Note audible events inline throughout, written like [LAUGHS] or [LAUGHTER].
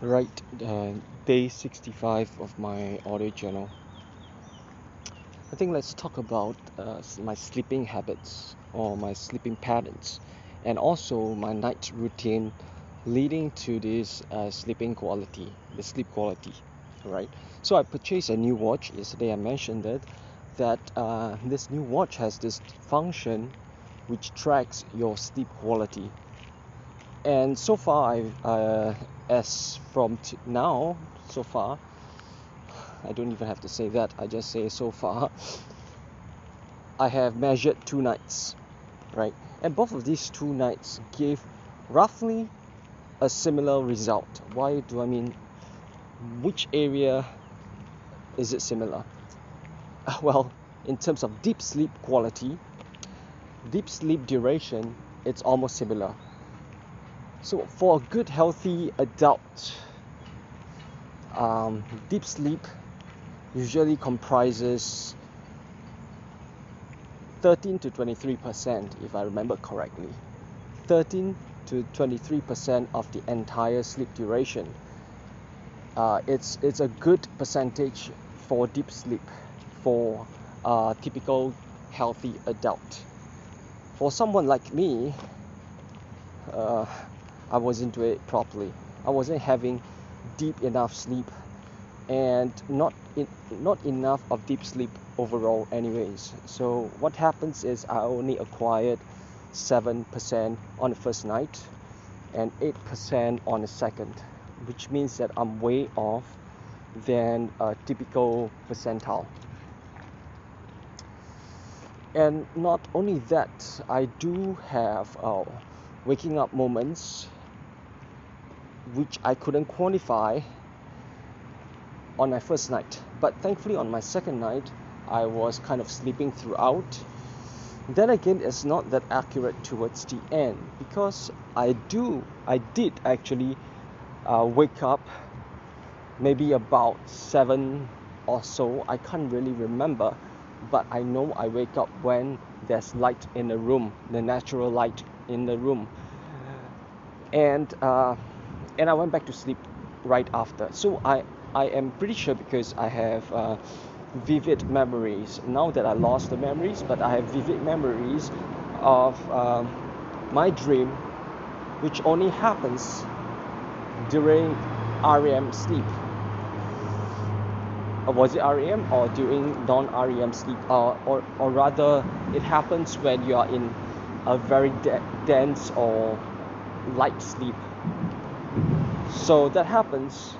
Right, uh, day 65 of my audio journal. I think let's talk about uh, my sleeping habits or my sleeping patterns and also my night routine leading to this uh, sleeping quality, the sleep quality. Right, so I purchased a new watch yesterday. I mentioned it that uh, this new watch has this function which tracks your sleep quality and so far uh, as from t- now so far I don't even have to say that. I just say so far [LAUGHS] I have measured two nights right? And both of these two nights gave roughly a similar result. Why do I mean which area is it similar? [LAUGHS] Well in terms of deep sleep quality deep sleep duration it's almost similar so, for a good, healthy adult, um, deep sleep usually comprises 13 to 23 percent, if I remember correctly. 13 to 23 percent of the entire sleep duration. Uh, it's it's a good percentage for deep sleep for a typical healthy adult. For someone like me, uh, I wasn't doing it properly. I wasn't having deep enough sleep and not in, not enough of deep sleep overall anyways. So what happens is I only acquired 7% on the first night and 8% on the second, which means that I'm way off than a typical percentile. And not only that, I do have uh, waking up moments which I couldn't quantify on my first night. But thankfully, on my second night, I was kind of sleeping throughout. Then again, it's not that accurate towards the end because I do, I did actually uh, wake up maybe about seven or so. I can't really remember, but I know I wake up when there's light in the room, the natural light in the room. And uh, and I went back to sleep right after. So I I am pretty sure because I have uh, vivid memories now that I lost the memories, but I have vivid memories of um, my dream, which only happens during REM sleep. Or was it REM or during non-REM sleep? Uh, or, or rather, it happens when you are in a very de- dense or light sleep so that happens.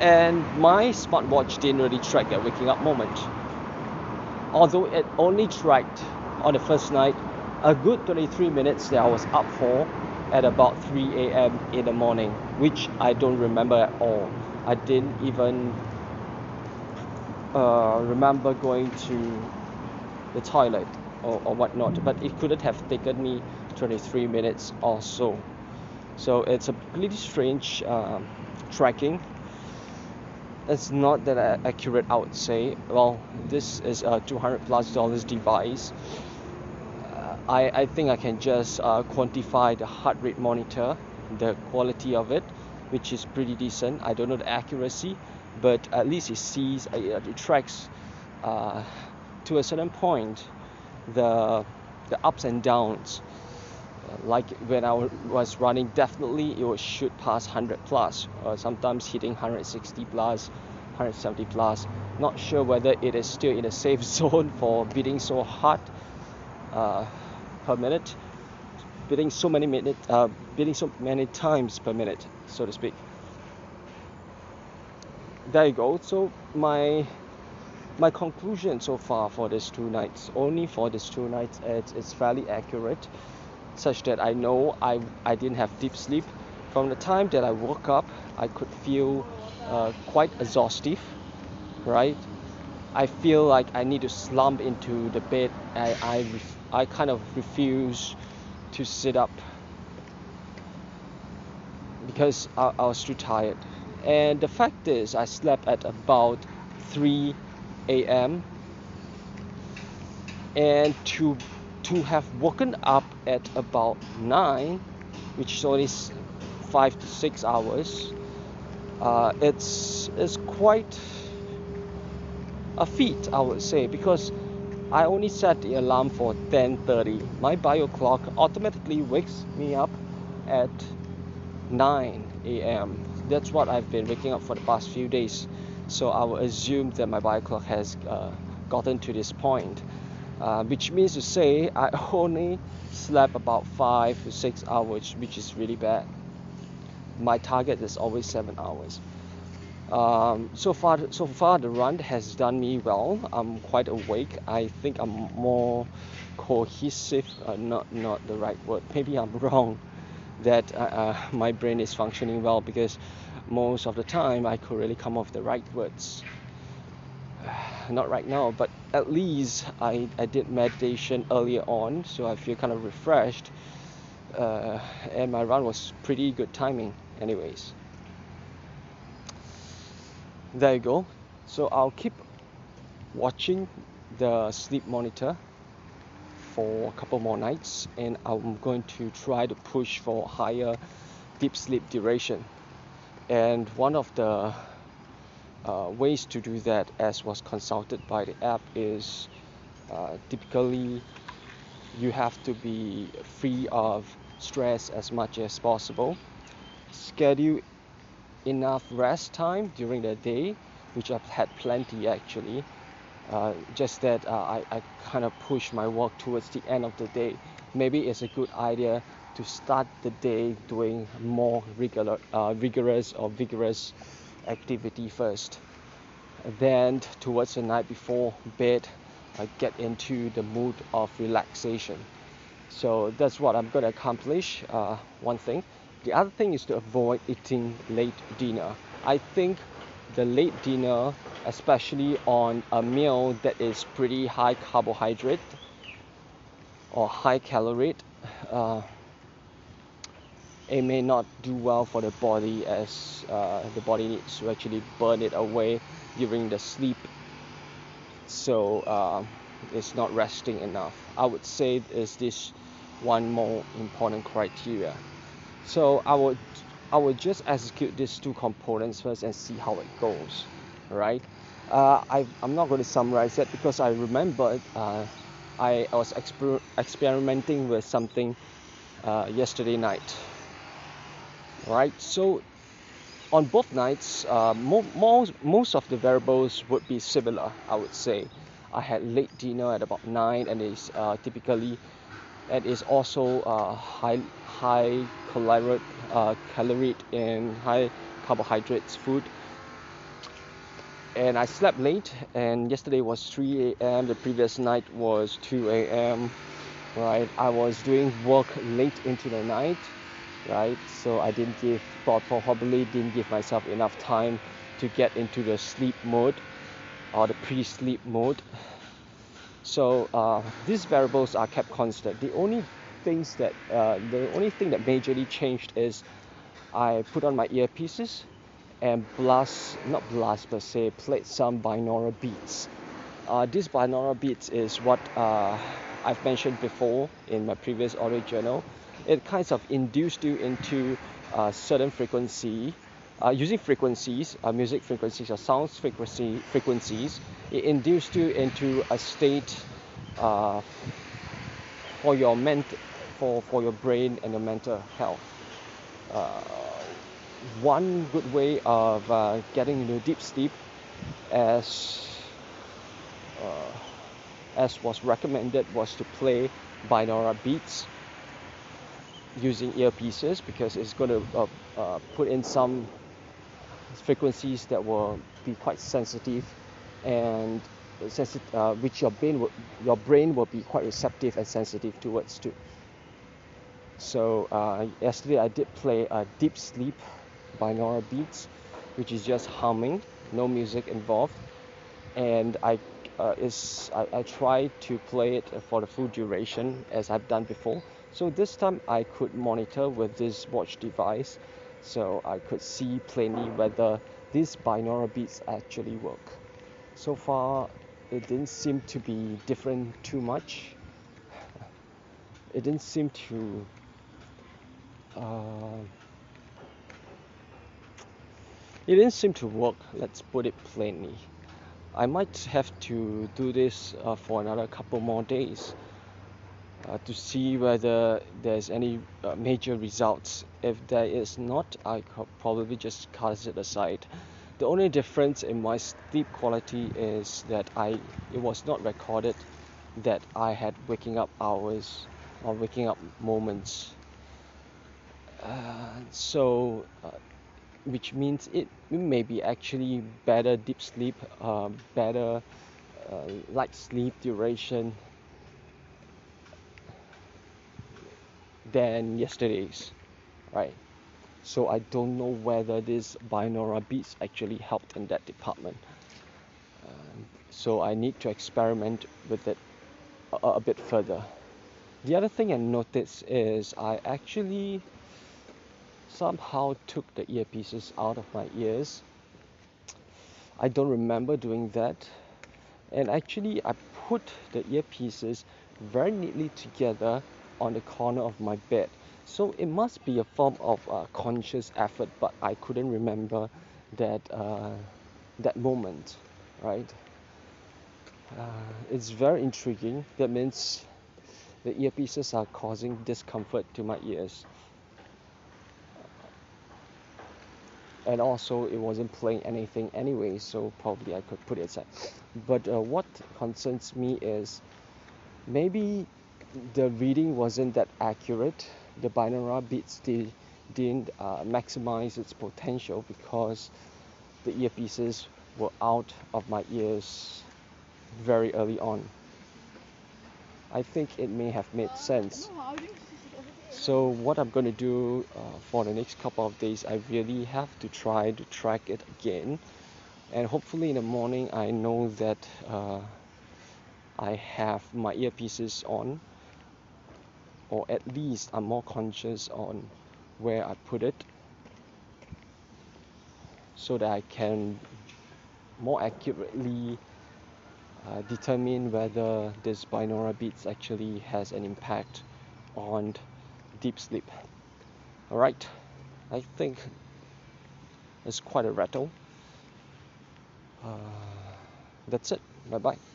And my smartwatch didn't really track that waking up moment. Although it only tracked on the first night a good 23 minutes that I was up for at about 3 a.m. in the morning, which I don't remember at all. I didn't even uh, remember going to the toilet or, or whatnot, but it couldn't have taken me 23 minutes or so. So it's a pretty strange uh, tracking. It's not that accurate, I would say. Well, this is a 200 plus dollars device. Uh, I, I think I can just uh, quantify the heart rate monitor, the quality of it, which is pretty decent. I don't know the accuracy, but at least it sees, uh, it tracks uh, to a certain point the the ups and downs like when I was running, definitely it would shoot past 100 plus, or sometimes hitting 160 plus, 170 plus. Not sure whether it is still in a safe [LAUGHS] zone for beating so hard uh, per minute, beating so many minutes, uh, beating so many times per minute, so to speak. There you go. So my my conclusion so far for these two nights, only for these two nights, it's, it's fairly accurate such that I know I, I didn't have deep sleep. From the time that I woke up, I could feel uh, quite exhaustive, right? I feel like I need to slump into the bed. I, I, I kind of refuse to sit up because I, I was too tired. And the fact is, I slept at about 3 a.m. And to to have woken up at about 9 which is only five to six hours. Uh, it's it's quite a feat, I would say, because I only set the alarm for 10:30. My bio clock automatically wakes me up at 9 a.m. That's what I've been waking up for the past few days. So I will assume that my bio clock has uh, gotten to this point, uh, which means to say I [LAUGHS] only slept about five to six hours, which is really bad. My target is always seven hours. Um, so far, so far the run has done me well. I'm quite awake. I think I'm more cohesive. Uh, not not the right word. [LAUGHS] Maybe I'm wrong. That uh, uh, my brain is functioning well because most of the time I could really come up with the right words. [SIGHS] Not right now, but at least I, I did meditation earlier on, so I feel kind of refreshed. Uh, and my run was pretty good timing, anyways. There you go. So I'll keep watching the sleep monitor for a couple more nights, and I'm going to try to push for higher deep sleep duration. And one of the uh, ways to do that, as was consulted by the app, is uh, typically you have to be free of stress as much as possible. Schedule enough rest time during the day, which I've had plenty actually. Uh, just that uh, I, I kind of push my work towards the end of the day. Maybe it's a good idea to start the day doing more regular, uh, rigorous or vigorous activity first. Then towards the night before bed, I get into the mood of relaxation. So that's what I'm going to accomplish. Uh, one thing. The other thing is to avoid eating late dinner. I think the late dinner, especially on a meal that is pretty high carbohydrate or high calorie, uh, it may not do well for the body as uh, the body needs to actually burn it away during the sleep. So uh, it's not resting enough. I would say is this one more important criteria. So i would i would just execute these two components first and see how it goes right? Uh, I, i'm not going to summarize it because i remember uh, I, was exper- experimenting with something uh, yesterday night right so on both nights uh, mo- most most of the variables would be similar I would say I had late dinner at about 9 and it's uh, typically and is also uh, high high calorie uh, calorie and high carbohydrates food and I slept late and yesterday was 3 a.m. the previous night was 2 a.m. right I was doing work late into the night right? So I didn't give, probably didn't give myself enough time to get into the sleep mode or the pre-sleep mode. So uh, these variables are kept constant. The only things that uh, the only thing that majorly changed is I put on my earpieces and blast, not blast per se, played some binaural beats. Uh, this binaural beats is what uh, I've mentioned before in my previous audio journal it kind of induced you into a certain frequency uh, using frequencies, uh, music frequencies or sounds frequency frequencies, it induced you into a state uh, for your ment for, for your brain and your mental health. Uh, one good way of uh, getting into deep sleep, as uh, as was recommended, was to play binaural beats using earpieces because it's going to uh, uh, put in some frequencies that will be quite sensitive and sensi- uh, which your brain will, your brain will be quite receptive and sensitive towards too. So uh, yesterday I did play a deep sleep binaural beats, which is just humming, no music involved, and I uh, is I, I try to play it for the full duration as I've done before so this time I could monitor with this watch device so I could see plainly whether these binaural beats actually work. So far it didn't seem to be different too much. it didn't seem to uh, it didn't seem to work let's put it plainly I might have to do this uh, for another couple more days uh, to see whether there's any uh, major results. If there is not I could probably just cast it aside. The only difference in my sleep quality is that I it was not recorded that I had waking up hours or waking up moments. Uh, so uh, which means it, may be actually better deep sleep uh, better uh, light sleep duration than yesterday's right? So I don't know whether this binaural beats actually helped in that department. Um, so I need to experiment with it a, a bit further. The other thing I noticed is I actually somehow took the earpieces out of my ears. I don't remember doing that. And actually I put the earpieces very neatly together on the corner of my bed. So it must be a form of uh, conscious effort but I couldn't remember that uh, that moment right? Uh, it's very intriguing. That means the earpieces are causing discomfort to my ears. And also it wasn't playing anything anyway so probably I could put it aside. But uh, what concerns me is maybe the reading wasn't that accurate. The binaural beats did, didn't uh, maximize its potential because the earpieces were out of my ears very early on. I think it may have made sense. So what I'm going to do uh, for the next couple of days I really have to try to track it again. And hopefully in the morning I know that uh, I have my earpieces on or at least I'm more conscious on where I put it so that I can more accurately uh, determine whether this binaural beats actually has an impact on deep sleep. Alright, I think it's quite a rattle. Uh, that's it. Bye bye.